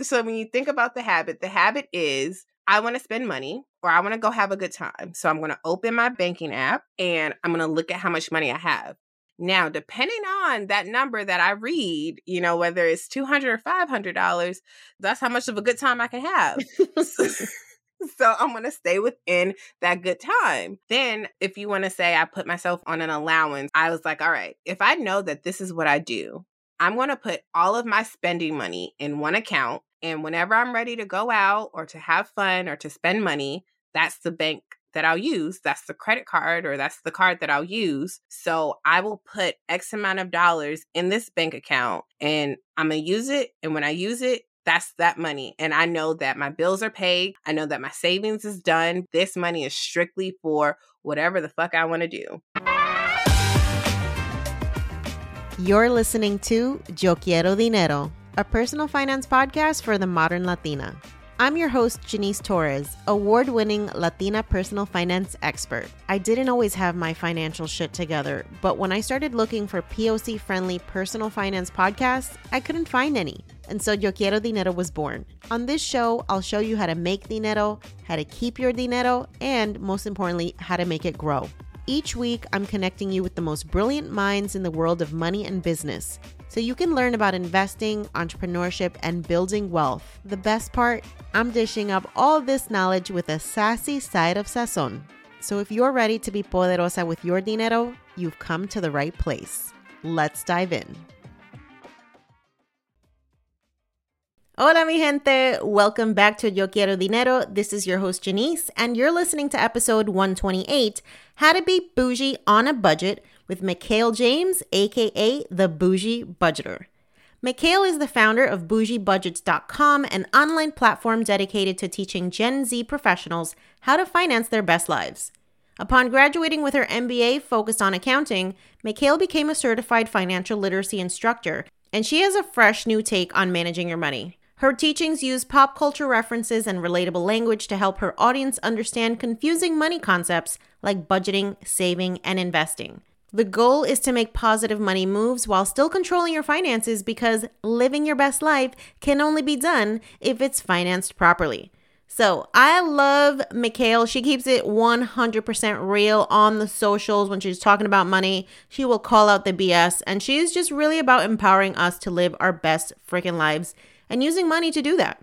So when you think about the habit, the habit is I want to spend money or I want to go have a good time. So I'm going to open my banking app and I'm going to look at how much money I have. Now, depending on that number that I read, you know, whether it's 200 or $500, that's how much of a good time I can have. so I'm going to stay within that good time. Then, if you want to say I put myself on an allowance, I was like, all right, if I know that this is what I do, I'm going to put all of my spending money in one account. And whenever I'm ready to go out or to have fun or to spend money, that's the bank that I'll use. That's the credit card or that's the card that I'll use. So I will put X amount of dollars in this bank account and I'm going to use it. And when I use it, that's that money. And I know that my bills are paid. I know that my savings is done. This money is strictly for whatever the fuck I want to do. You're listening to Yo Quiero Dinero, a personal finance podcast for the modern Latina. I'm your host, Janice Torres, award winning Latina personal finance expert. I didn't always have my financial shit together, but when I started looking for POC friendly personal finance podcasts, I couldn't find any. And so Yo Quiero Dinero was born. On this show, I'll show you how to make dinero, how to keep your dinero, and most importantly, how to make it grow. Each week, I'm connecting you with the most brilliant minds in the world of money and business so you can learn about investing, entrepreneurship, and building wealth. The best part, I'm dishing up all this knowledge with a sassy side of sazon. So if you're ready to be poderosa with your dinero, you've come to the right place. Let's dive in. Hola, mi gente. Welcome back to Yo Quiero Dinero. This is your host, Janice, and you're listening to episode 128 How to Be Bougie on a Budget with Mykail James, aka the Bougie Budgeter. Mykail is the founder of bougiebudgets.com, an online platform dedicated to teaching Gen Z professionals how to finance their best lives. Upon graduating with her MBA focused on accounting, Mykail became a certified financial literacy instructor, and she has a fresh new take on managing your money. Her teachings use pop culture references and relatable language to help her audience understand confusing money concepts like budgeting, saving, and investing. The goal is to make positive money moves while still controlling your finances because living your best life can only be done if it's financed properly. So I love Mykail. She keeps it 100% real on the socials when she's talking about money. She will call out the BS, and she's just really about empowering us to live our best freaking lives and using money to do that.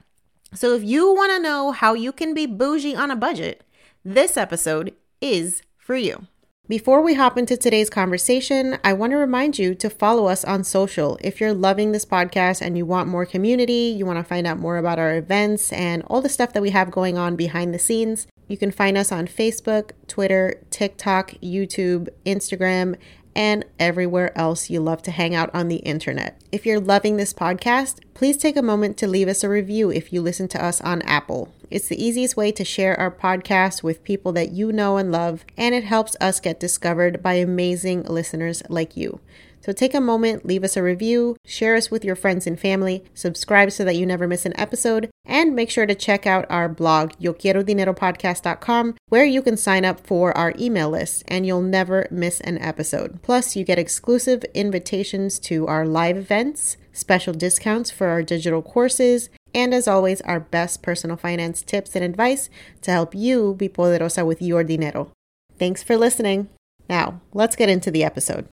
So if you want to know how you can be bougie on a budget, this episode is for you. Before we hop into today's conversation, I want to remind you to follow us on social. If you're loving this podcast and you want more community, you want to find out more about our events and all the stuff that we have going on behind the scenes, you can find us on Facebook, Twitter, TikTok, YouTube, Instagram, and everywhere else you love to hang out on the internet. If you're loving this podcast, please take a moment to leave us a review if you listen to us on Apple. It's the easiest way to share our podcast with people that you know and love, and it helps us get discovered by amazing listeners like you. So take a moment, leave us a review, share us with your friends and family, subscribe so that you never miss an episode, and make sure to check out our blog, YoQuieroDineroPodcast.com, where you can sign up for our email list and you'll never miss an episode. Plus, you get exclusive invitations to our live events, special discounts for our digital courses, and as always, our best personal finance tips and advice to help you be poderosa with your dinero. Thanks for listening. Now, let's get into the episode.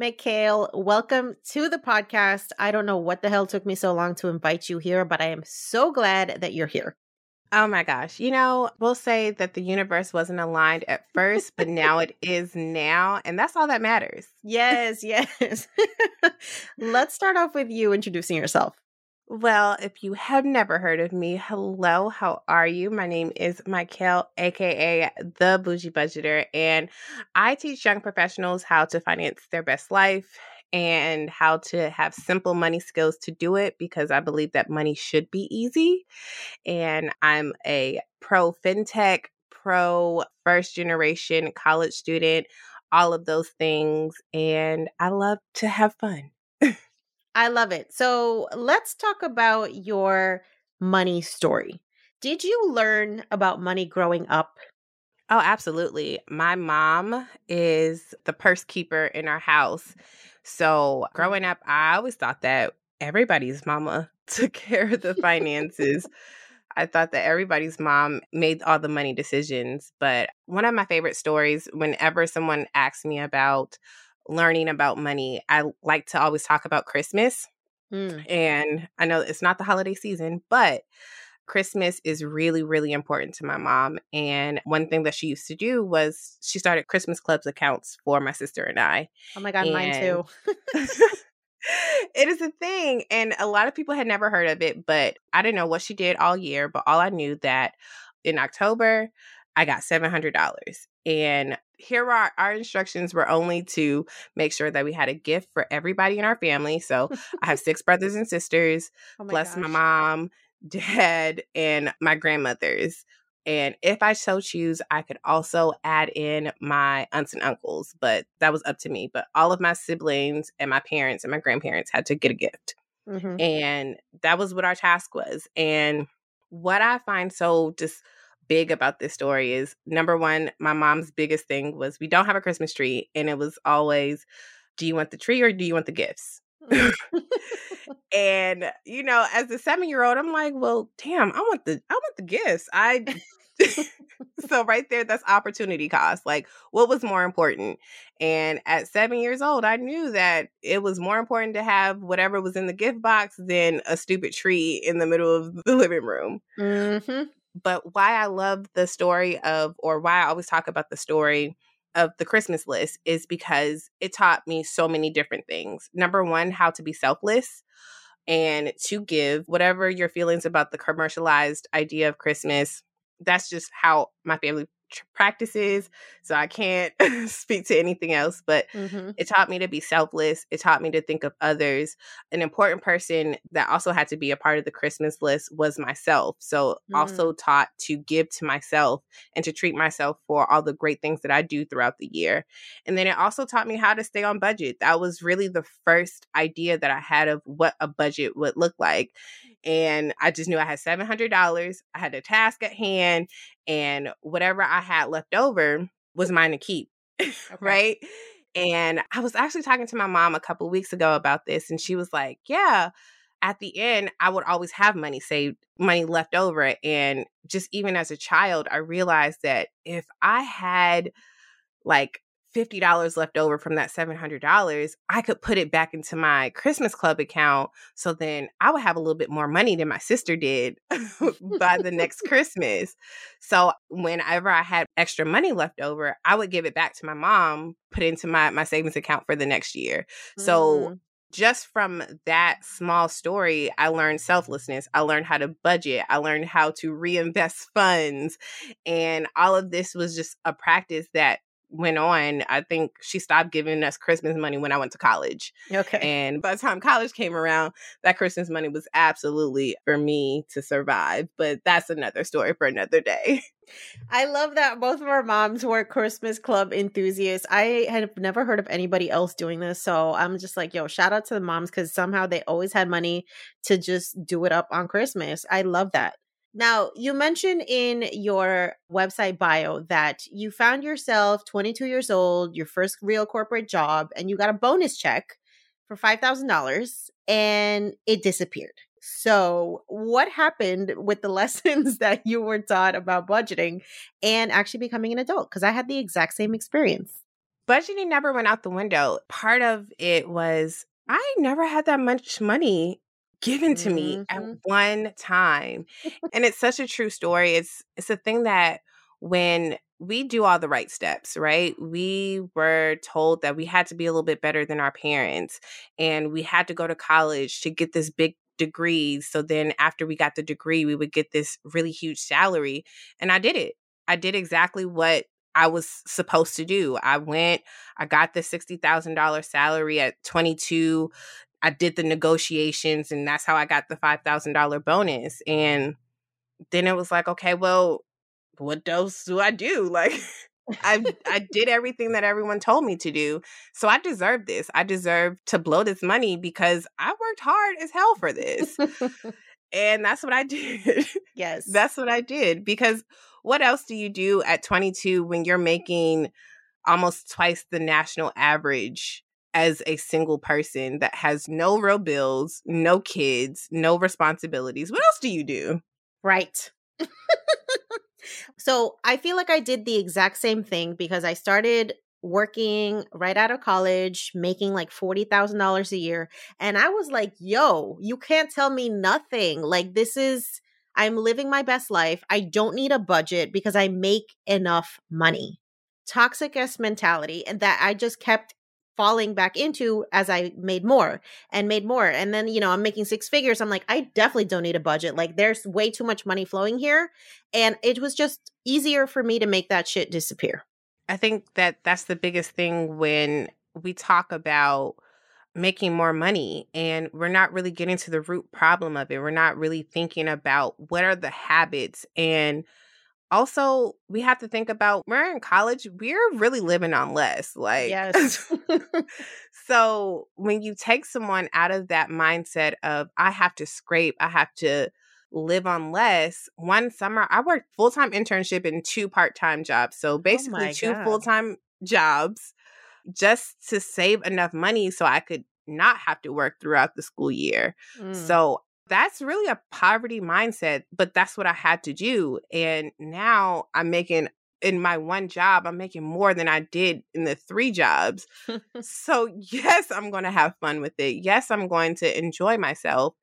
Mykail, welcome to the podcast. I don't know what the hell took me so long to invite you here, but I am so glad that you're here. Oh my gosh. You know, we'll say that the universe wasn't aligned at first, but now it is now. And that's all that matters. Yes, yes. Let's start off with you introducing yourself. Well, if you have never heard of me, hello, how are you? My name is Michael, aka the Bougie Budgeter, and I teach young professionals how to finance their best life and how to have simple money skills to do it because I believe that money should be easy. And I'm a pro fintech, pro first generation college student, all of those things. And I love to have fun. I love it. So let's talk about your money story. Did you learn about money growing up? Oh, absolutely. My mom is the purse keeper in our house. So growing mm-hmm. up, I always thought that everybody's mama took care of the finances. I thought that everybody's mom made all the money decisions. But one of my favorite stories, whenever someone asks me about learning about money, I like to always talk about Christmas. Mm. And I know it's not the holiday season, but Christmas is really, really important to my mom. And one thing that she used to do was she started Christmas clubs accounts for my sister and I. Oh my God, and mine too. it is a thing. And a lot of people had never heard of it, but I didn't know what she did all year. But all I knew that in October, I got $700. And here are our instructions were only to make sure that we had a gift for everybody in our family. So I have six brothers and sisters, oh my plus gosh. my mom, dad, and my grandmothers. And if I so choose, I could also add in my aunts and uncles, but that was up to me. But all of my siblings and my parents and my grandparents had to get a gift. Mm-hmm. And that was what our task was. And what I find so just big about this story is number one, my mom's biggest thing was we don't have a Christmas tree. And it was always, do you want the tree or do you want the gifts? and you know, as a seven year old, I'm like, well, damn, I want the I want the gifts. I so right there, that's opportunity cost. Like, what was more important? And at seven years old, I knew that it was more important to have whatever was in the gift box than a stupid tree in the middle of the living room. Mm-hmm. But why I love the story of, or why I always talk about the story of the Christmas list is because it taught me so many different things. Number one, how to be selfless and to give whatever your feelings about the commercialized idea of Christmas. That's just how my family practices. So I can't speak to anything else, but mm-hmm. it taught me to be selfless. It taught me to think of others. An important person that also had to be a part of the Christmas list was myself. So mm. also taught to give to myself and to treat myself for all the great things that I do throughout the year. And then it also taught me how to stay on budget. That was really the first idea that I had of what a budget would look like. And I just knew I had $700. I had a task at hand, and whatever I had left over was mine to keep. Okay. right. And I was actually talking to my mom a couple weeks ago about this, and she was like, Yeah, at the end, I would always have money saved, money left over. And just even as a child, I realized that if I had like $50 left over from that $700, I could put it back into my Christmas club account. So then I would have a little bit more money than my sister did by the next Christmas. So whenever I had extra money left over, I would give it back to my mom, put it into my, my savings account for the next year. So mm. just from that small story, I learned selflessness. I learned how to budget. I learned how to reinvest funds. And all of this was just a practice that went on, I think she stopped giving us Christmas money when I went to college. Okay. And by the time college came around, that Christmas money was absolutely for me to survive. But that's another story for another day. I love that both of our moms were Christmas club enthusiasts. I had never heard of anybody else doing this. So I'm just like, yo, shout out to the moms because somehow they always had money to just do it up on Christmas. I love that. Now, you mentioned in your website bio that you found yourself 22 years old, your first real corporate job, and you got a bonus check for $5,000 and it disappeared. So, what happened with the lessons that you were taught about budgeting and actually becoming an adult? Because I had the exact same experience. Budgeting never went out the window. Part of it was I never had that much money given to me mm-hmm. at one time. and it's such a true story. It's it's a thing that when we do all the right steps, right? We were told that we had to be a little bit better than our parents and we had to go to college to get this big degree. So then after we got the degree, we would get this really huge salary. And I did it. I did exactly what I was supposed to do. I went, I got the $60,000 salary at 22. I did the negotiations and that's how I got the $5,000 bonus. And then it was like, okay, well, what else do I do? Like, I I did everything that everyone told me to do. So I deserve this. I deserve to blow this money because I worked hard as hell for this. and that's what I did. Yes. that's what I did because what else do you do at 22 when you're making almost twice the national average as a single person that has no real bills, no kids, no responsibilities. What else do you do? Right. so I feel like I did the exact same thing because I started working right out of college, making like $40,000 a year. And I was like, yo, you can't tell me nothing. Like, this is, I'm living my best life. I don't need a budget because I make enough money. Toxic S mentality, and that I just kept falling back into as I made more and made more. And then, you know, I'm making six figures. I'm like, I definitely don't need a budget. Like, there's way too much money flowing here. And it was just easier for me to make that shit disappear. I think that that's the biggest thing when we talk about making more money and we're not really getting to the root problem of it. We're not really thinking about what are the habits and also we have to think about we're in college we're really living on less like yes so when you take someone out of that mindset of i have to scrape i have to live on less one summer i worked full-time internship and two part-time jobs so oh basically oh two God. full-time jobs just to save enough money so i could not have to work throughout the school year mm. so that's really a poverty mindset, but that's what I had to do. And now I'm making in my one job, I'm making more than I did in the three jobs. so, yes, I'm going to have fun with it. Yes, I'm going to enjoy myself.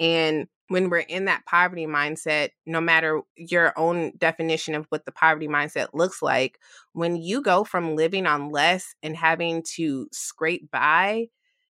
And when we're in that poverty mindset, no matter your own definition of what the poverty mindset looks like, when you go from living on less and having to scrape by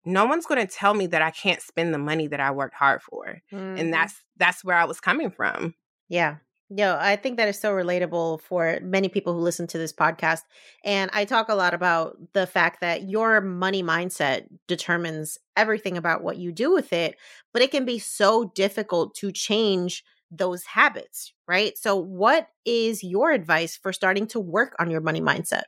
no one's going to tell me that I can't spend the money that I worked hard for. Mm-hmm. And that's that's where I was coming from. Yeah. Yeah, I think that is so relatable for many people who listen to this podcast. And I talk a lot about the fact that your money mindset determines everything about what you do with it, but it can be so difficult to change those habits, right? So, what is your advice for starting to work on your money mindset?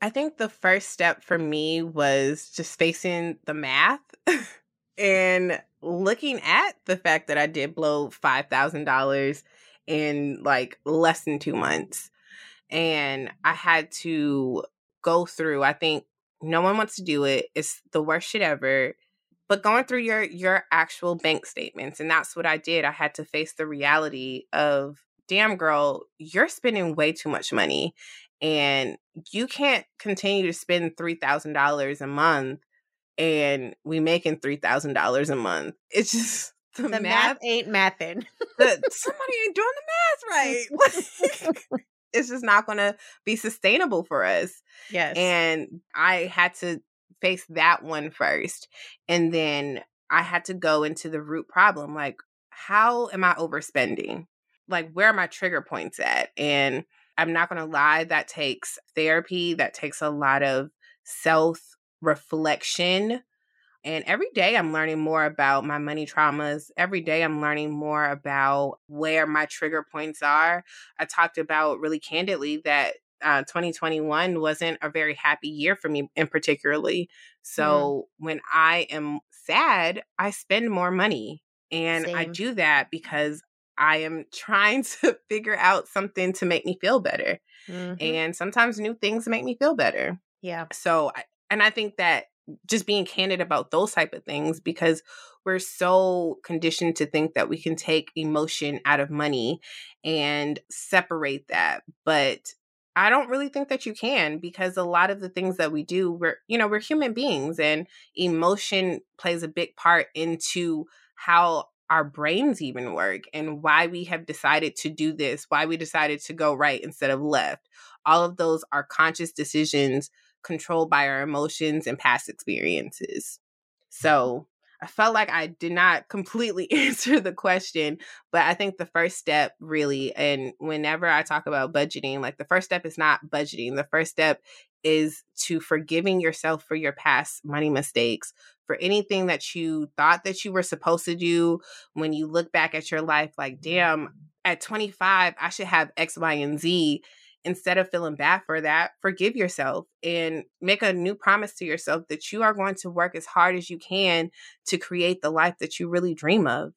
I think the first step for me was just facing the math and looking at the fact that I did blow $5,000 in like less than two months. And I had to go through, I think no one wants to do it. It's the worst shit ever. But going through your your actual bank statements, and that's what I did. I had to face the reality of damn girl, you're spending way too much money. And you can't continue to spend $3,000 a month and we making $3,000 a month. It's just the, the math, math, ain't mathing. the, somebody ain't doing the math right. it's just not going to be sustainable for us. Yes. And I had to face that one first. And then I had to go into the root problem like, how am I overspending? Like, where are my trigger points at? And I'm not going to lie, that takes therapy, that takes a lot of self reflection. And every day I'm learning more about my money traumas. Every day I'm learning more about where my trigger points are. I talked about really candidly that uh, 2021 wasn't a very happy year for me in particularly. Mm. So mm. when I am sad, I spend more money. And Same. I do that because I am trying to figure out something to make me feel better. Mm-hmm. And sometimes new things make me feel better. Yeah. So, and I think that just being candid about those type of things because we're so conditioned to think that we can take emotion out of money and separate that. But I don't really think that you can because a lot of the things that we do, we're, you know, we're human beings and emotion plays a big part into how our brains even work and why we have decided to do this, why we decided to go right instead of left. All of those are conscious decisions controlled by our emotions and past experiences. Mm-hmm. So I felt like I did not completely answer the question, but I think the first step really, and whenever I talk about budgeting, like the first step is not budgeting. The first step is to forgiving yourself for your past money mistakes, for anything that you thought that you were supposed to do when you look back at your life, like, mm-hmm. damn, at 25, I should have X, Y, and Z instead of feeling bad for that, forgive yourself and make a new promise to yourself that you are going to work as hard as you can to create the life that you really dream of.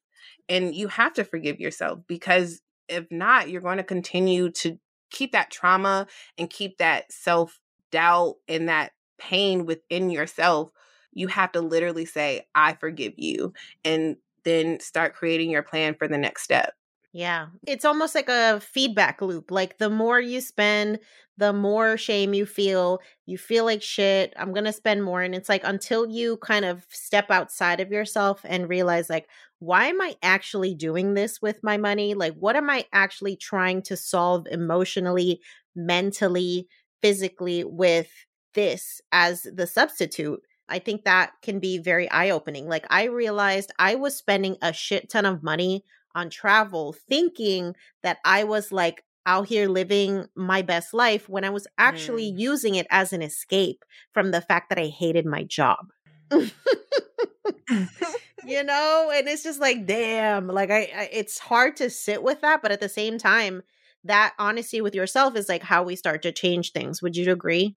And you have to forgive yourself because if not, you're going to continue to keep that trauma and keep that self doubt and that pain within yourself. You have to literally say, I forgive you, and then start creating your plan for the next step. Yeah. It's almost like a feedback loop. Like the more you spend, the more shame you feel. You feel like shit. I'm going to spend more. And it's like until you kind of step outside of yourself and realize, like, why am I actually doing this with my money? Like, what am I actually trying to solve emotionally, mentally, physically with this as the substitute? I think that can be very eye opening. Like, I realized I was spending a shit ton of money on travel thinking that I was like out here living my best life when I was actually mm. using it as an escape from the fact that I hated my job. you know, and it's just like, damn, like I, I, it's hard to sit with that, but at the same time, that honesty with yourself is like how we start to change things. Would you agree?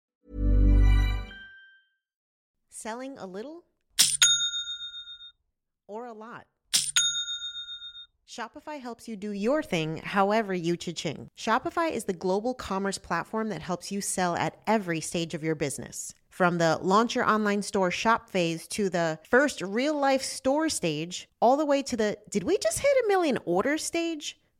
Selling a little or a lot. Shopify helps you do your thing however you cha-ching. Shopify is the global commerce platform that helps you sell at every stage of your business. From the launch your online store shop phase to the first real life store stage, all the way to the did we just hit a million order stage?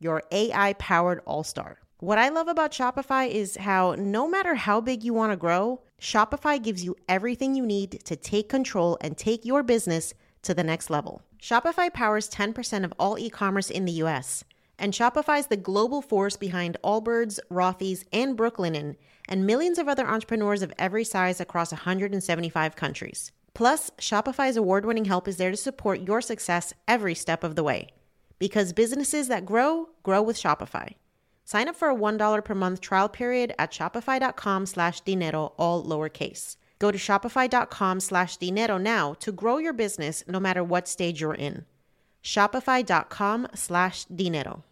your AI powered all star. What I love about Shopify is how no matter how big you want to grow, Shopify gives you everything you need to take control and take your business to the next level. Shopify powers 10% of all e commerce in the US And Shopify is the global force behind Allbirds, Rothy's, and Brooklinen, and millions of other entrepreneurs of every size across 175 countries. Plus, Shopify's award winning help is there to support your success every step of the way. Because businesses that grow, grow with Shopify. Sign up for a $1 per month trial period at shopify.com slash dinero, all lowercase. Go to shopify.com slash dinero now to grow your business no matter what stage you're in. Shopify.com slash dinero.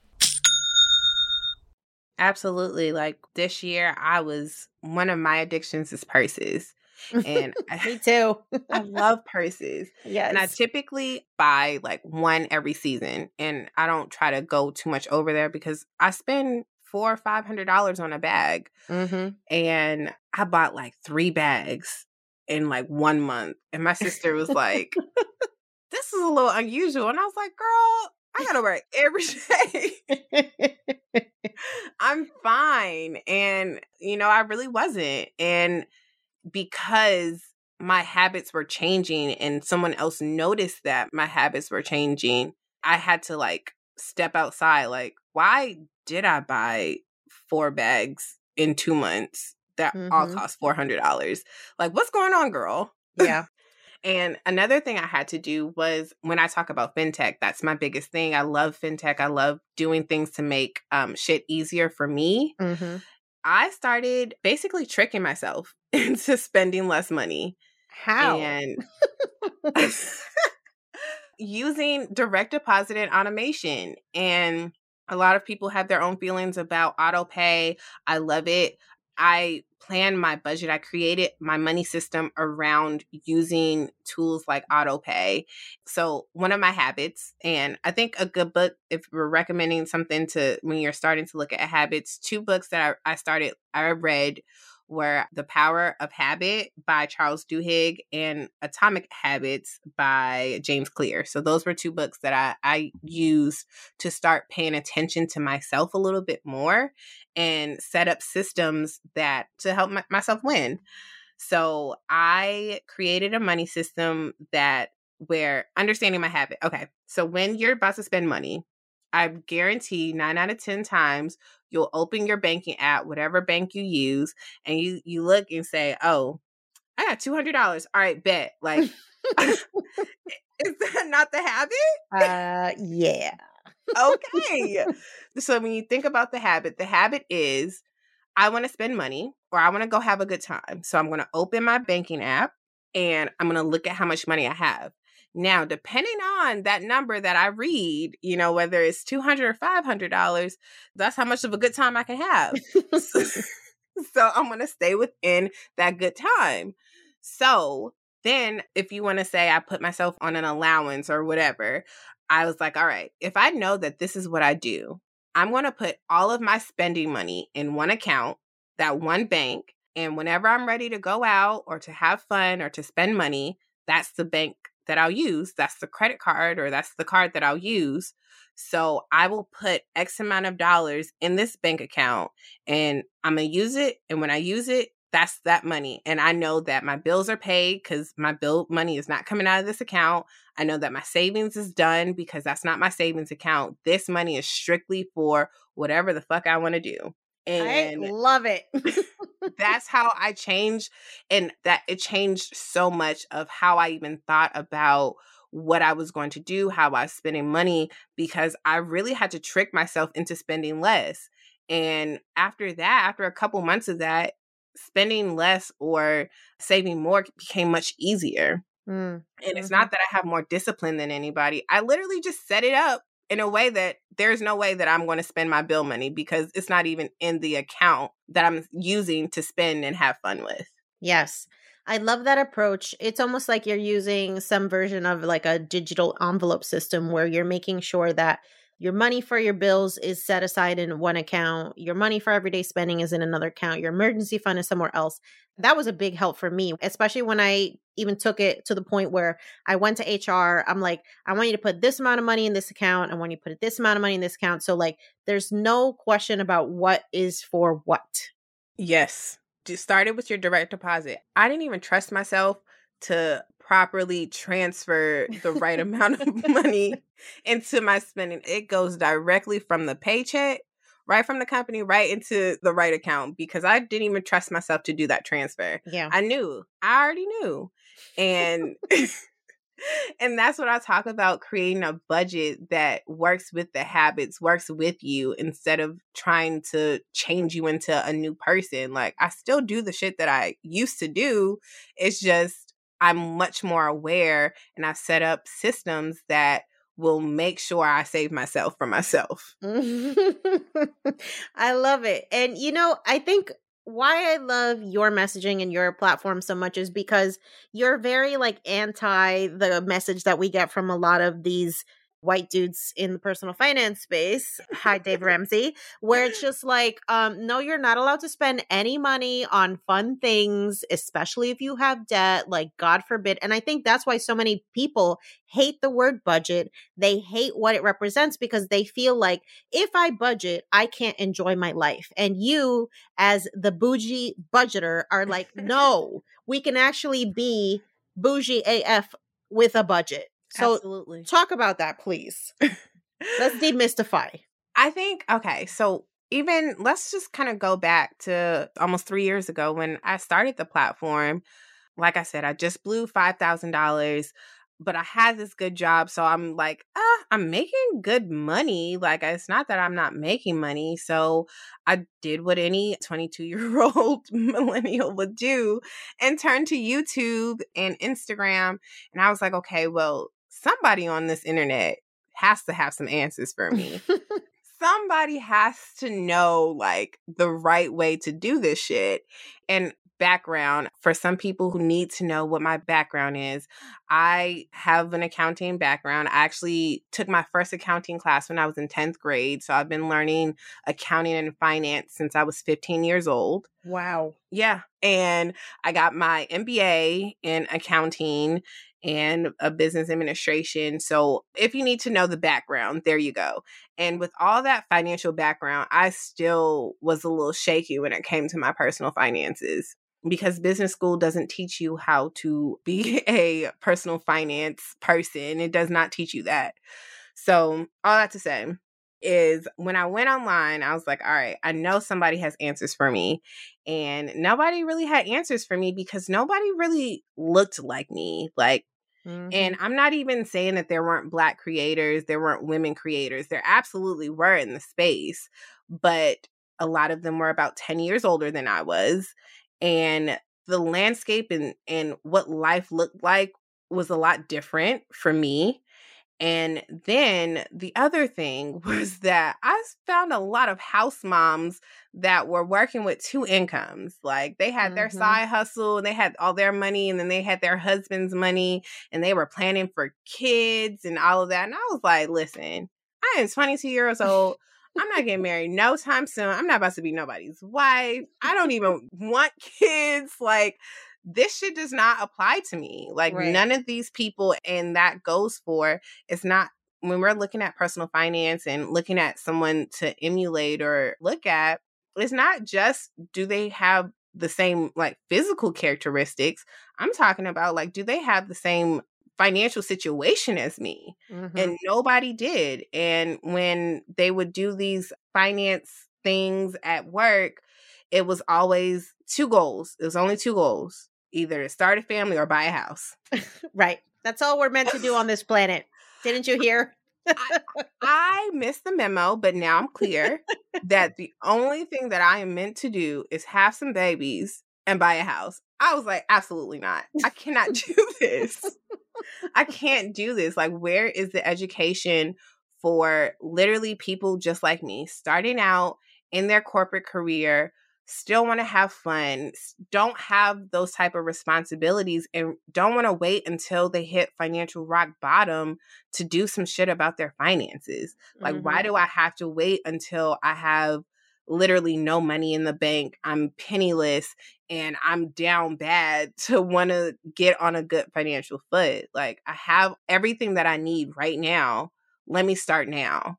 Absolutely. Like this year, I was one of my addictions is purses. And Me too. I love purses. yes. And I typically buy like one every season. And I don't try to go too much over there because I spend four or five hundred dollars on a bag. mm-hmm. And I bought like three bags in like one month. And my sister was like, This is a little unusual. And I was like, girl, I gotta wear it every day. I'm fine. And, you know, I really wasn't. And because my habits were changing and someone else noticed that my habits were changing, I had to like step outside. Like, why did I buy four bags in two months that all Mhm. cost $400? Like, what's going on, girl? yeah. And another thing I had to do was when I talk about fintech, that's my biggest thing. I love fintech. I love doing things to make um, shit easier for me. Mm-hmm. I started basically tricking myself into spending less money How? and using direct deposit and automation. And a lot of people have their own feelings about auto pay. I love it. I plan my budget. I created my money system around using tools like auto pay. So, one of my habits, and I think a good book, if we're recommending something to when you're starting to look at habits, two books that I, I started, I read were The Power of Habit by Charles Duhigg and Atomic Habits by James Clear. So those were two books that I, I used to start paying attention to myself a little bit more and set up systems that to help my, myself win. So I created a money system that where understanding my habit. Okay. So when you're about to spend money, I guarantee nine out of 10 times you'll open your banking app, whatever bank you use, and you you look and say, "Oh, I got two hundred dollars. All right, bet." Like, is that not the habit? uh, yeah. Okay. so when you think about the habit, the habit is I want to spend money or I want to go have a good time. So I'm going to open my banking app and I'm going to look at how much money I have. Now, depending on that number that I read, you know, whether it's 200 or $500, that's how much of a good time I can have. so I'm going to stay within that good time. So then, if you want to say I put myself on an allowance or whatever, I was like, all right, if I know that this is what I do, I'm going to put all of my spending money in one account, that one bank. And whenever I'm ready to go out or to have fun or to spend money, that's the bank that I'll use. That's the credit card or that's the card that I'll use. So I will put X amount of dollars in this bank account and I'm going to use it. And when I use it, that's that money. And I know that my bills are paid because my bill money is not coming out of this account. I know that my savings is done because that's not my savings account. This money is strictly for whatever the fuck I want to do. And I love it. that's how I changed and that it changed so much of how I even thought about what I was going to do, how I was spending money, because I really had to trick myself into spending less. And after that, after a couple months of that, spending less or saving more became much easier. Mm, And it's not that I have more discipline than anybody. I literally just set it up in a way that there's no way that I'm going to spend my bill money because it's not even in the account that I'm using to spend and have fun with. Yes. I love that approach. It's almost like you're using some version of like a digital envelope system where you're making sure that your money for your bills is set aside in one account, your money for everyday spending is in another account, your emergency fund is somewhere else. That was a big help for me, especially when I even took it to the point where I went to HR. I'm like, I want you to put this amount of money in this account. I want you to put this amount of money in this account. So, like, there's no question about what is for what. Yes. Just started with your direct deposit. I didn't even trust myself to properly transfer the right amount of money into my spending. It goes directly from the paycheck, right from the company, right into the right account because I didn't even trust myself to do that transfer. Yeah. I knew. I already knew. And and that's what I talk about creating a budget that works with the habits, works with you instead of trying to change you into a new person. Like I still do the shit that I used to do. It's just I'm much more aware and I've set up systems that will make sure I save myself from myself. I love it. And you know, I think why I love your messaging and your platform so much is because you're very like anti the message that we get from a lot of these white dudes in the personal finance space. Hi, Dave Ramsey, where it's just like, um, no, you're not allowed to spend any money on fun things, especially if you have debt, like God forbid. And I think that's why so many people hate the word budget. They hate what it represents because they feel like if I budget, I can't enjoy my life. And you, as the bougie budgeter, are like, no, we can actually be bougie AF with a budget. So Absolutely. talk about that, please. Let's demystify. I think, okay, so even let's just kind of go back to almost three years ago when I started the platform. Like I said, I just blew $5,000, but I had this good job. So I'm like, ah, I'm making good money. Like, it's not that I'm not making money. So I did what any 22 year old millennial would do and turned to YouTube and Instagram. And I was like, okay, well, somebody on this internet has to have some answers for me. Somebody has to know like the right way to do this shit. And background for some people who need to know what my background is. I have an accounting background. I actually took my first accounting class when I was in 10th grade. So I've been learning accounting and finance since I was 15 years old. Wow. Yeah. And I got my MBA in accounting and a business administration. So if you need to know the background, there you go. And with all that financial background, I still was a little shaky when it came to my personal finances because business school doesn't teach you how to be a personal finance person. It does not teach you that. So, all that to say, is when I went online, I was like, all right, I know somebody has answers for me. And nobody really had answers for me because nobody really looked like me. Like, Mm-hmm. and I'm not even saying that there weren't black creators, there weren't women creators. There absolutely were in the space, but a lot of them were about 10 years older than I was. And the landscape and, and what life looked like was a lot different for me. And then the other thing was that I found a lot of house moms that were working with two incomes. Like they had their Mhm. side hustle and they had all their money and then they had their husband's money and they were planning for kids and all of that. And I was like, listen, I am 22 years old. I'm not getting married no time soon. I'm not about to be nobody's wife. I don't even want kids. Like, this shit does not apply to me. Like, Right. none of these people, and that goes for it's not when we're looking at personal finance and looking at someone to emulate or look at, it's not just do they have the same like physical characteristics. I'm talking about like, do they have the same financial situation as me? Mhm. and nobody did. And when they would do these finance things at work, it was always two goals. It was only two goals either to start a family or buy a house. right. That's all we're meant to do on this planet. Didn't you hear? I missed the memo, but now I'm clear that the only thing that I am meant to do is have some babies and buy a house. I was like, absolutely not. I cannot do this. I can't do this. Like, where is the education for literally people just like me, starting out in their corporate career, still want to have fun, don't have those type of responsibilities, and don't want to wait until they hit financial rock bottom to do some shit about their finances. Like, why do mm-hmm. I have to wait until I have literally no money in the bank? I'm penniless and I'm down bad to want to get on a good financial foot. Like, I have everything that I need right now. Let me start now.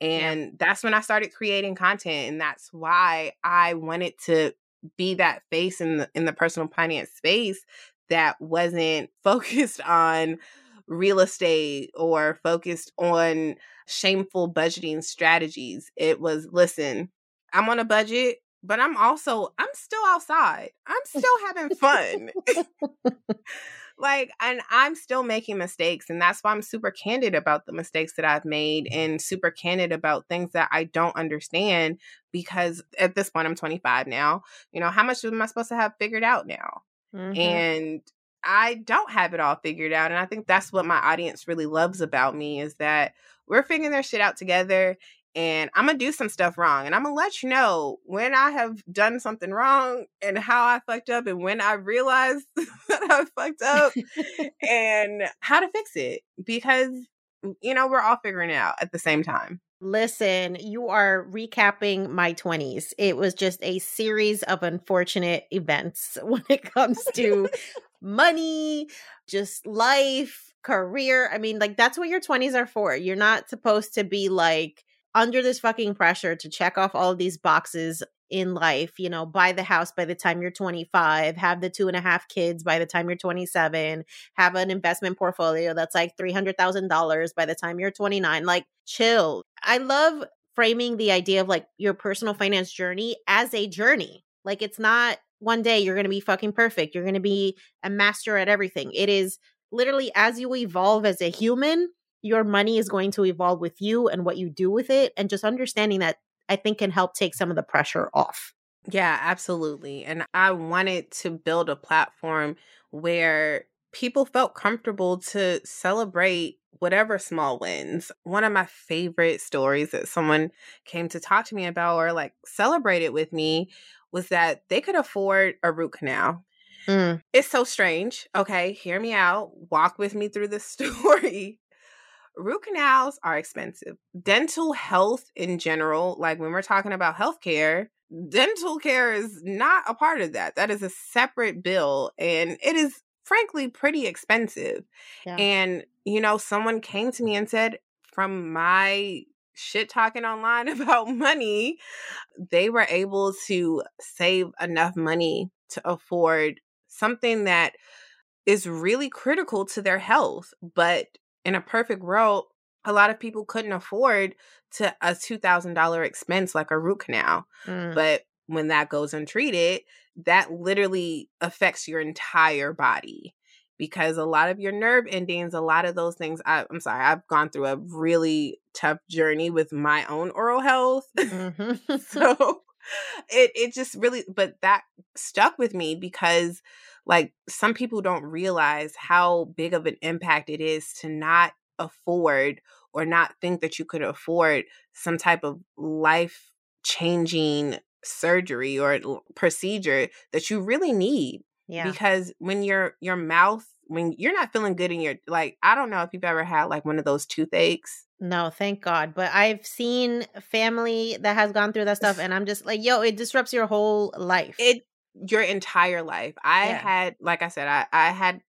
And that's when I started creating content. And that's why I wanted to be that face in the in the personal finance space that wasn't focused on real estate or focused on shameful budgeting strategies. It was listen, I'm on a budget, but I'm also I'm still outside. I'm still having fun. like and I'm still making mistakes and that's why I'm super candid about the mistakes that I've made and super candid about things that I don't understand because at this point I'm 25 now. You know, how much am I supposed to have figured out now? Mm-hmm. And I don't have it all figured out. And I think that's what my audience really loves about me is that we're figuring their shit out together. And I'm to do some stuff wrong. And I'm to let you know when I have done something wrong and how I fucked up and when I realized that I fucked up and how to fix it. Because, you know, we're all figuring it out at the same time. Listen, you are recapping my 20s. It was just a series of unfortunate events when it comes to money, just life, career. I mean, like that's what your 20s are for. You're not supposed to be like under this fucking pressure to check off all of these boxes in life, you know, buy the house by the time you're 25, have the two and a half kids by the time you're 27, have an investment portfolio that's like $300,000 by the time you're 29. Like, chill. I love framing the idea of like your personal finance journey as a journey. Like, it's not one day you're going to be fucking perfect. You're going to be a master at everything. It is literally as you evolve as a human, your money is going to evolve with you and what you do with it. And just understanding that I think can help take some of the pressure off. Yeah, absolutely. And I wanted to build a platform where people felt comfortable to celebrate whatever small wins. One of my favorite stories that someone came to talk to me about or like celebrated with me was that they could afford a root canal. Mm. It's so strange. Okay, hear me out. Walk with me through the story. Root canals are expensive. Dental health in general, like when we're talking about healthcare, dental care is not a part of that. That is a separate bill and it is frankly pretty expensive. Yeah. And you know, someone came to me and said from my shit talking online about money, they were able to save enough money to afford something that is really critical to their health. But in a perfect world, a lot of people couldn't afford to a $2,000 expense like a root canal. Mm. But when that goes untreated, that literally affects your entire body because a lot of your nerve endings, a lot of those things, I, am sorry, I've gone through a really tough journey with my own oral health. Mm-hmm. so it it just really but that stuck with me because like some people don't realize how big of an impact it is to not afford or not think that you could afford some type of life changing surgery or procedure that you really need yeah. Because when your your mouth when you're not feeling good in your like I don't know if you've ever had like one of those toothaches. No, thank God. But I've seen family that has gone through that stuff and I'm just like, yo, it disrupts your whole life. It your entire life. I yeah. had like I said, I, I had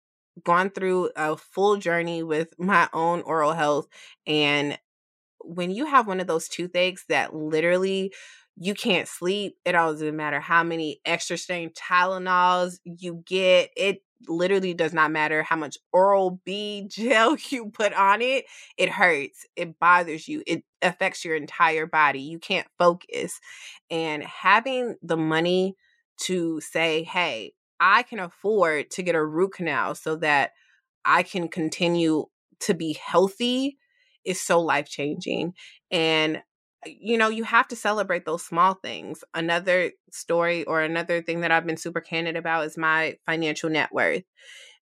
gone through a full journey with my own oral health and when you have one of those toothaches that literally you can't sleep. It doesn't matter how many extra strength Tylenols you get. It literally does not matter how much oral B gel you put on it. It hurts. It bothers you. It affects your entire body. You can't focus. And having the money to say, hey, I can afford to get a root canal so that I can continue to be healthy is so life changing. And uh, you know, you have to celebrate those small things. Another story or another thing that I've been super candid about is my financial net worth.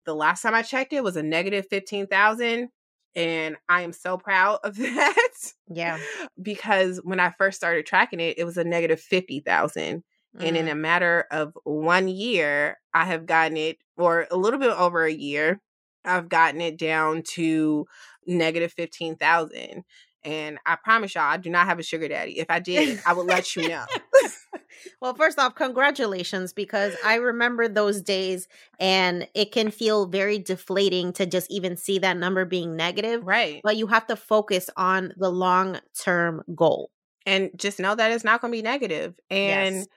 The last time I checked it was a negative 15,000 and I am so proud of that. Yeah. because when I first started tracking it, it was a negative 50,000. Mm. And in a matter of one year, I have gotten it, or a little bit over a year, I've gotten it down to negative 15,000. And I promise y'all, I do not have a sugar daddy. If I did, I would let you know. well, first off, congratulations because I remember those days and it can feel very deflating to just even see that number being negative. Right. But you have to focus on the long term goal. And just know that it's not going to be negative. And yes.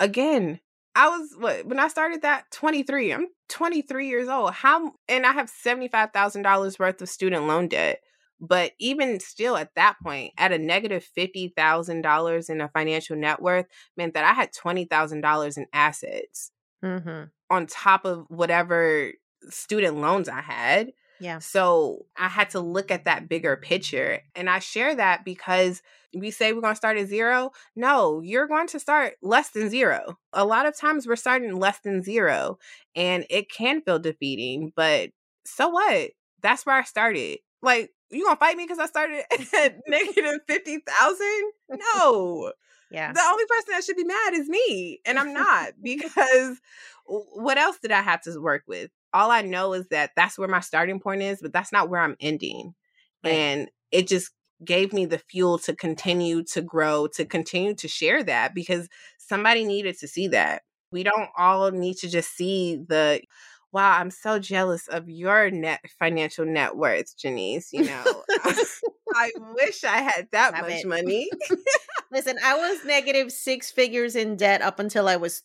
Again, I was what when I started that 23. I'm 23 years old. How and I have $75,000 worth of student loan debt. But even still at that point, at a negative $50,000 in a financial net worth meant that I had $20,000 in assets Mm-hmm. on top of whatever student loans I had. Yeah. So I had to look at that bigger picture. And I share that because we say we're going to start at zero. No, you're going to start less than zero. A lot of times we're starting less than zero and it can feel defeating, but so what? That's where I started. Like, you going to fight me because I started at negative 50,000? No. Yeah. The only person that should be mad is me. And I'm not because what else did I have to work with? All I know is that that's where my starting point is, but that's not where I'm ending. Right. And it just gave me the fuel to continue to grow, to continue to share that because somebody needed to see that. We don't all need to just see the wow, I'm so jealous of your net financial net worth, Jannese. You know, I wish I had that Stop much it. money. Listen, I was negative six figures in debt up until I was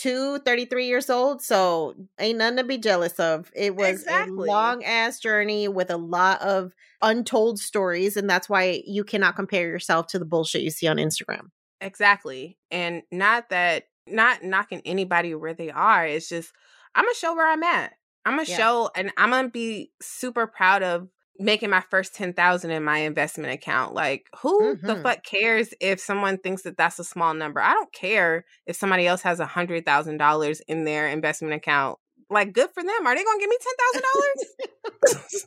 32, 33 years old. So ain't nothing to be jealous of. It was Exactly. a long ass journey with a lot of untold stories. And that's why you cannot compare yourself to the bullshit you see on Instagram. Exactly. And not that not knocking anybody where they are. It's just I'm gonna show where I'm at. I'm gonna Yeah. show and I'm gonna be super proud of making my first 10,000 in my investment account. Like who the Mhm. fuck cares if someone thinks that that's a small number? I don't care if somebody else has a $100,000 in their investment account. Like good for them. Are they going to give me $10,000?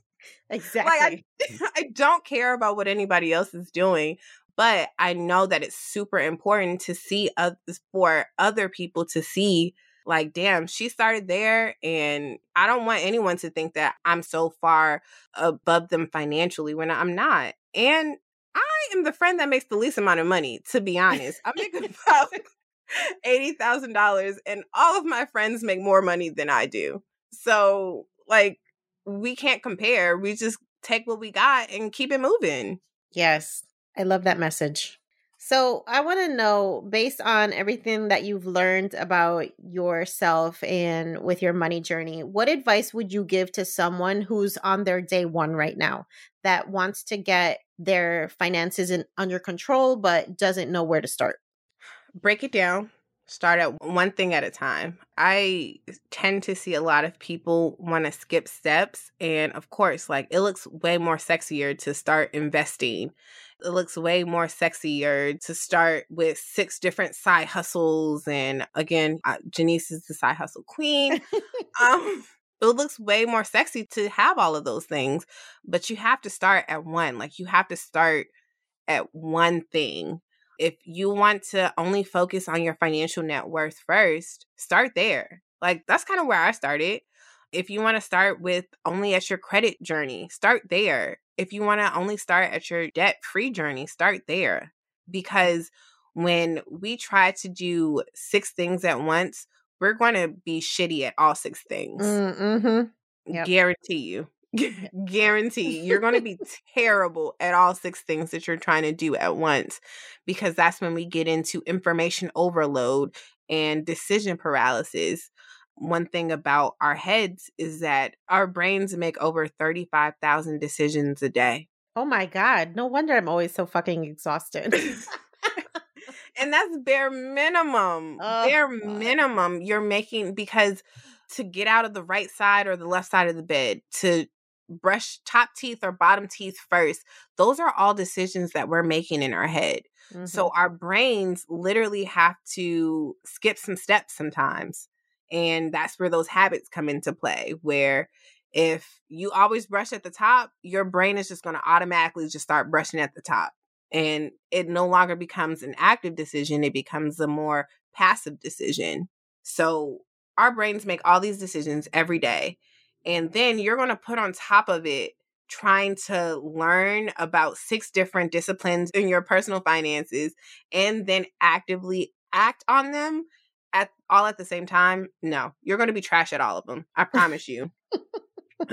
Exactly. Like I, I don't care about what anybody else is doing, but I know that it's super important to see others for other people to see. Like, damn, she started there, and I don't want anyone to think that I'm so far above them financially when I'm not. And I am the friend that makes the least amount of money, to be honest. I make about eighty thousand dollars, and all of my friends make more money than I do. So, like, we can't compare. We just take what we got and keep it moving. Yes, I love that message. So, I want to know based on everything that you've learned about yourself and with your money journey, what advice would you give to someone who's on their day one right now that wants to get their finances in, under control but doesn't know where to start? Break it down. Start at one thing at a time. I tend to see a lot of people want to skip steps. And of course, like it looks way more sexier to start investing. It looks way more sexier to start with six different side hustles. And again, uh, Jannese is the side hustle queen. um, it looks way more sexy to have all of those things, but you have to start at one. Like you have to start at one thing. If you want to only focus on your financial net worth first, start there. Like that's kind of where I started. If you want to start with only at your credit journey, start there. If you want to only start at your debt free journey, start there. Because when we try to do six things at once, we're going to be shitty at all six things. Mm-hmm. Yep. Guarantee you. Guarantee you're going to be terrible at all six things that you're trying to do at once because that's when we get into information overload and decision paralysis. One thing about our heads is that our brains make over 35,000 decisions a day. Oh my God. No wonder I'm always so fucking exhausted. and that's bare minimum. Oh, bare God. minimum you're making because to get out of the right side or the left side of the bed, to brush top teeth or bottom teeth first, those are all decisions that we're making in our head. So Mm-hmm. our brains literally have to skip some steps sometimes. And that's where those habits come into play, where if you always brush at the top, your brain is just going to automatically just start brushing at the top. And it no longer becomes an active decision, it becomes a more passive decision. So our brains make all these decisions every day. And then you're going to put on top of it trying to learn about six different disciplines in your personal finances and then actively act on them all at the same time no you're going to be trash at all of them i promise you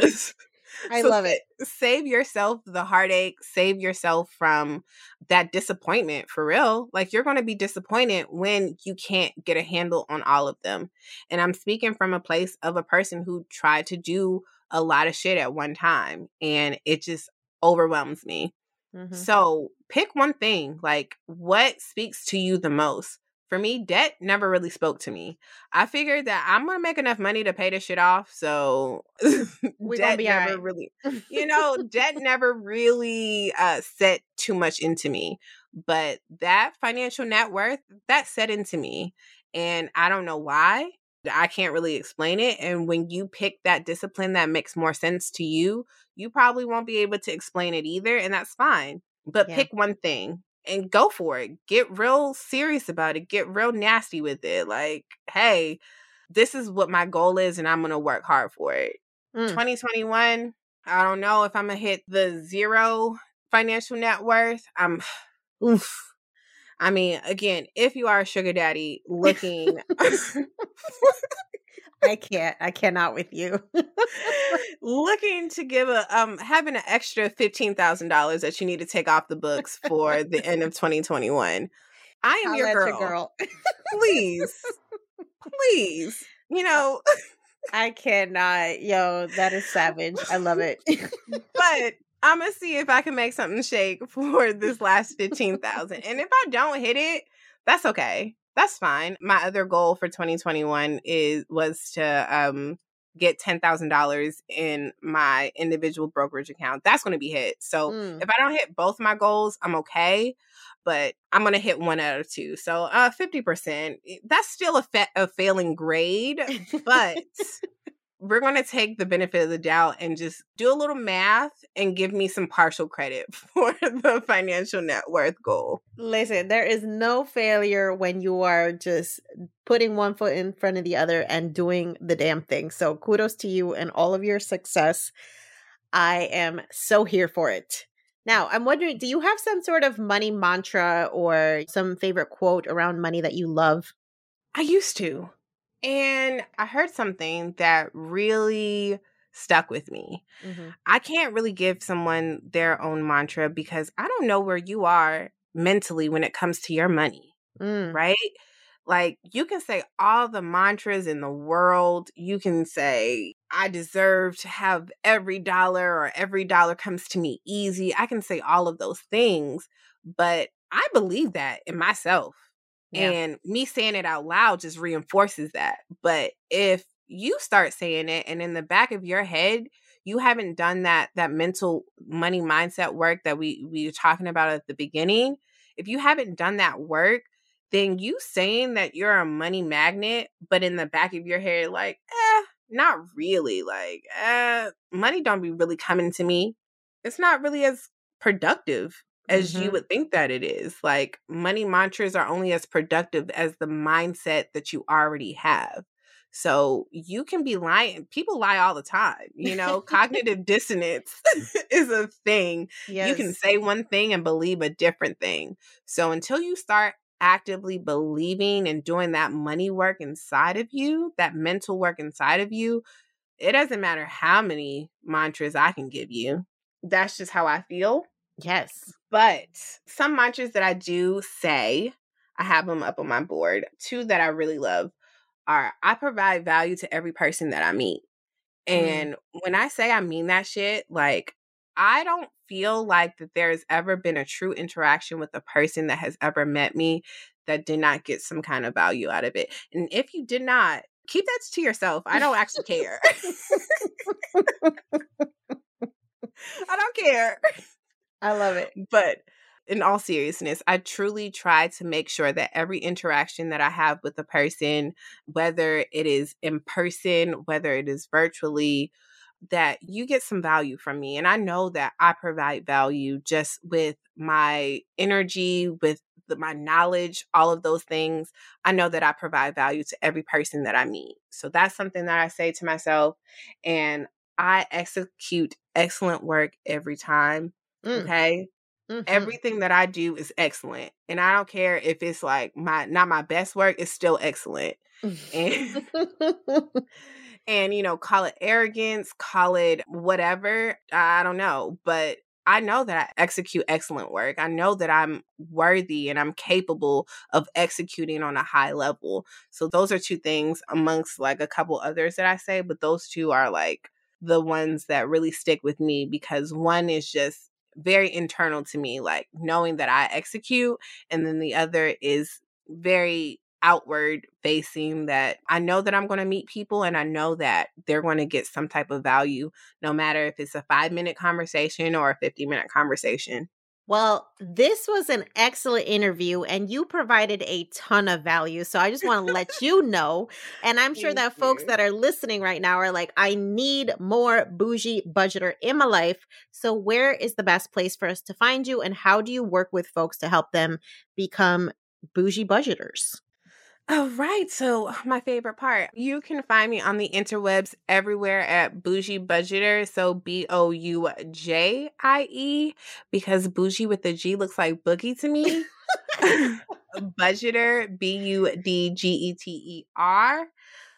I so love it. Save yourself the heartache, save yourself from that disappointment for real. Like you're going to be disappointed when you can't get a handle on all of them. And I'm speaking from a place of a person who tried to do a lot of shit at one time and it just overwhelms me. Mm-hmm. So pick one thing. Like what speaks to you the most? For me, debt never really spoke to me. I figured that I'm gonna make enough money to pay this shit off, so we debt never right. really, you know, debt never really uh, set too much into me. But that financial net worth that set into me, and I don't know why. I can't really explain it. And when you pick that discipline that makes more sense to you, you probably won't be able to explain it either, and that's fine. But yeah. pick one thing and go for it. Get real serious about it. Get real nasty with it. Like, hey, this is what my goal is, and I'm going to work hard for it. Mm. 2021, I don't know if I'm going to hit the zero financial net worth. I'm, oof. I mean, again, if you are a sugar daddy looking I can't. I cannot with you. Looking to give a um having an extra fifteen thousand dollars that you need to take off the books for the end of 2021. I am your girl. your girl. please, please. You know, I cannot. Yo, that is savage. I love it. but I'm gonna see if I can make something shake for this last fifteen thousand, and if I don't hit it, that's okay that's fine. My other goal for 2021 is was to um get $10,000 in my individual brokerage account. That's going to be hit. So mm. if I don't hit both my goals, I'm okay, but I'm going to hit one out of two. So uh 50%, eh, that's still a, fa- a failing grade, but we're going to take the benefit of the doubt and just do a little math and give me some partial credit for the financial net worth goal. Listen, there is no failure when you are just putting one foot in front of the other and doing the damn thing. So kudos to you and all of your success. I am so here for it. Now, I'm wondering, do you have some sort of money mantra or some favorite quote around money that you love? I used to. And I heard something that really stuck with me. Mm-hmm. I can't really give someone their own mantra because I don't know where you are mentally when it comes to your money, mm. right? Like you can say all the mantras in the world. You can say, I deserve to have every dollar or every dollar comes to me easy. I can say all of those things, but I believe that in myself. And me saying it out loud just reinforces that. But if you start saying it and in the back of your head, you haven't done that that mental money mindset work that we we were talking about at the beginning, if you haven't done that work, then you saying that you're a money magnet, but in the back of your head, like, eh, not really. Like, eh, money don't be really coming to me. It's not really as productive as mm-hmm. you would think that it is. Like money mantras are only as productive as the mindset that you already have. So you can be lying. People lie all the time. You know, cognitive dissonance is a thing. Yes. You can say one thing and believe a different thing. So until you start actively believing and doing that money work inside of you, that mental work inside of you, it doesn't matter how many mantras I can give you. That's just how I feel. Yes. But some mantras that I do say, I have them up on my board. Two that I really love are I provide value to every person that I meet. Mm. And mm. when I say I mean that shit, like I don't feel like that there's ever been a true interaction with a person that has ever met me that did not get some kind of value out of it. And if you did not, keep that to yourself. I don't actually care. I don't care. I love it. But in all seriousness, I truly try to make sure that every interaction that I have with a person, whether it is in person, whether it is virtually, that you get some value from me. And I know that I provide value just with my energy, with the, my knowledge, all of those things. I know that I provide value to every person that I meet. So that's something that I say to myself. And I execute excellent work every time. Mm. Okay. Mm-hmm. Everything that I do is excellent. And I don't care if it's like my not my best work, it's still excellent. And and, you know, call it arrogance, call it whatever. I don't know. But I know that I execute excellent work. I know that I'm worthy and I'm capable of executing on a high level. So those are two things amongst like a couple others that I say, but those two are like the ones that really stick with me because one is just very internal to me, like knowing that I execute, and then the other is very outward facing that I know that I'm going to meet people and I know that they're going to get some type of value, no matter if it's a five minute conversation or a 50 minute conversation. Well, this was an excellent interview and you provided a ton of value. So I just want to let you know. And I'm sure that folks that are listening right now are like, I need more bougie budgeter in my life. So, where is the best place for us to find you? And how do you work with folks to help them become bougie budgeters? All right. So, my favorite part. You can find me on the interwebs everywhere at Boujie Budgeter. So, B O U J I E, because bougie with the G looks like boogie to me. Budgeter, B U D G E T E R.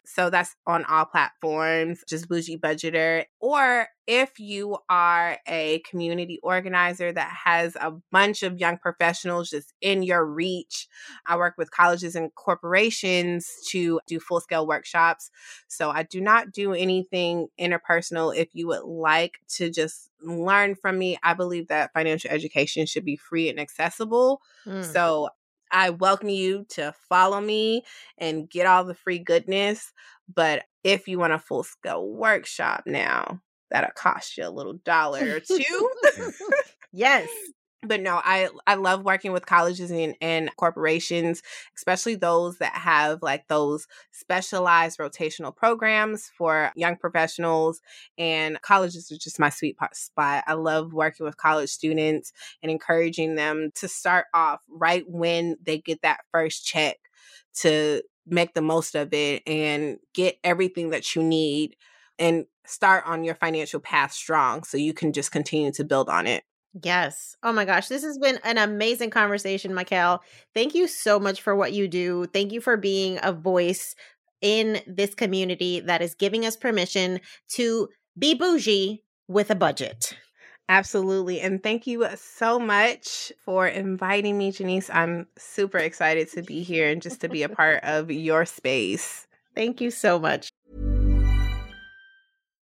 So that's on all platforms, just Boujie Budgeter. Or if you are a community organizer that has a bunch of young professionals just in your reach, I work with colleges and corporations to do full scale workshops. So I do not do anything interpersonal. If you would like to just learn from me, I believe that financial education should be free and accessible. Mm. So I welcome you to follow me and get all the free goodness. But if you want a full scale workshop now, that'll cost you a little dollar or two. yes but no i i love working with colleges and, and corporations especially those that have like those specialized rotational programs for young professionals and colleges are just my sweet spot. I love working with college students and encouraging them to start off right when they get that first check to make the most of it and get everything that you need and start on your financial path strong so you can just continue to build on it Yes. Oh my gosh. This has been an amazing conversation, Mykail. Thank you so much for what you do. Thank you for being a voice in this community that is giving us permission to be bougie with a budget. Absolutely. And thank you uh, so much for inviting me, Jannese. I'm super excited to be here and just to be a part of your space. Thank you so much.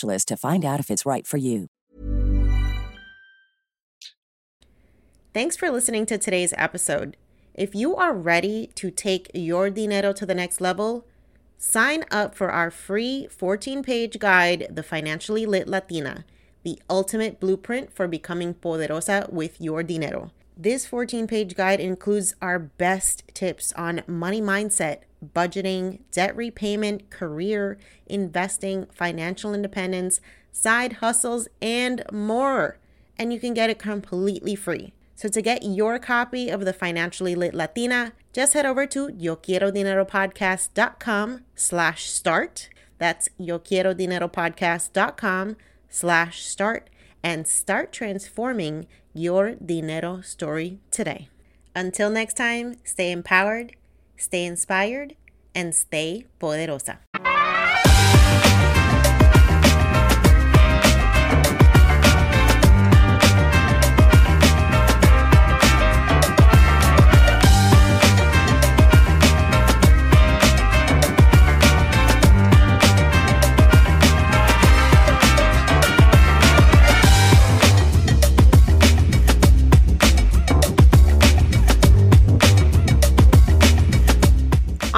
specialist to find out if it's right for you. Thanks for listening to today's episode. If you are ready to take your dinero to the next level, sign up for our free 14 page guide, The Financially Lit Latina, the ultimate blueprint for becoming poderosa with your dinero. This 14 page guide includes our best tips on money mindset budgeting, debt repayment, career, investing, financial independence, side hustles, and more. And you can get it completely free. So to get your copy of the Financially Lit Latina, just head over to YoQuieroDineroPodcast.com slash start. That's YoQuieroDineroPodcast.com slash start and start transforming your dinero story today. Until next time, stay empowered stay inspired, and stay poderosa.